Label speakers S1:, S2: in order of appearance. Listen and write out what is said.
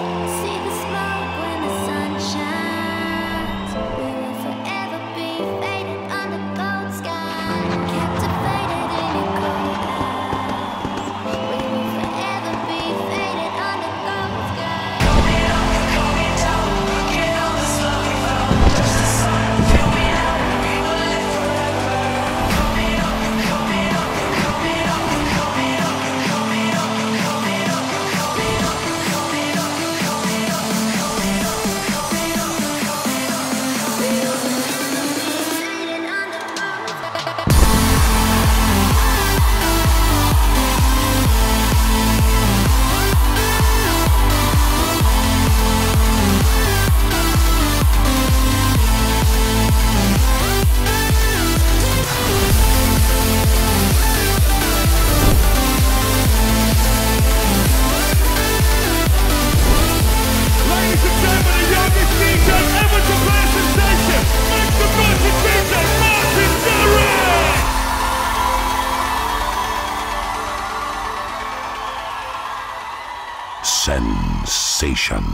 S1: See
S2: the smoke when the sun shines.
S1: Sensation.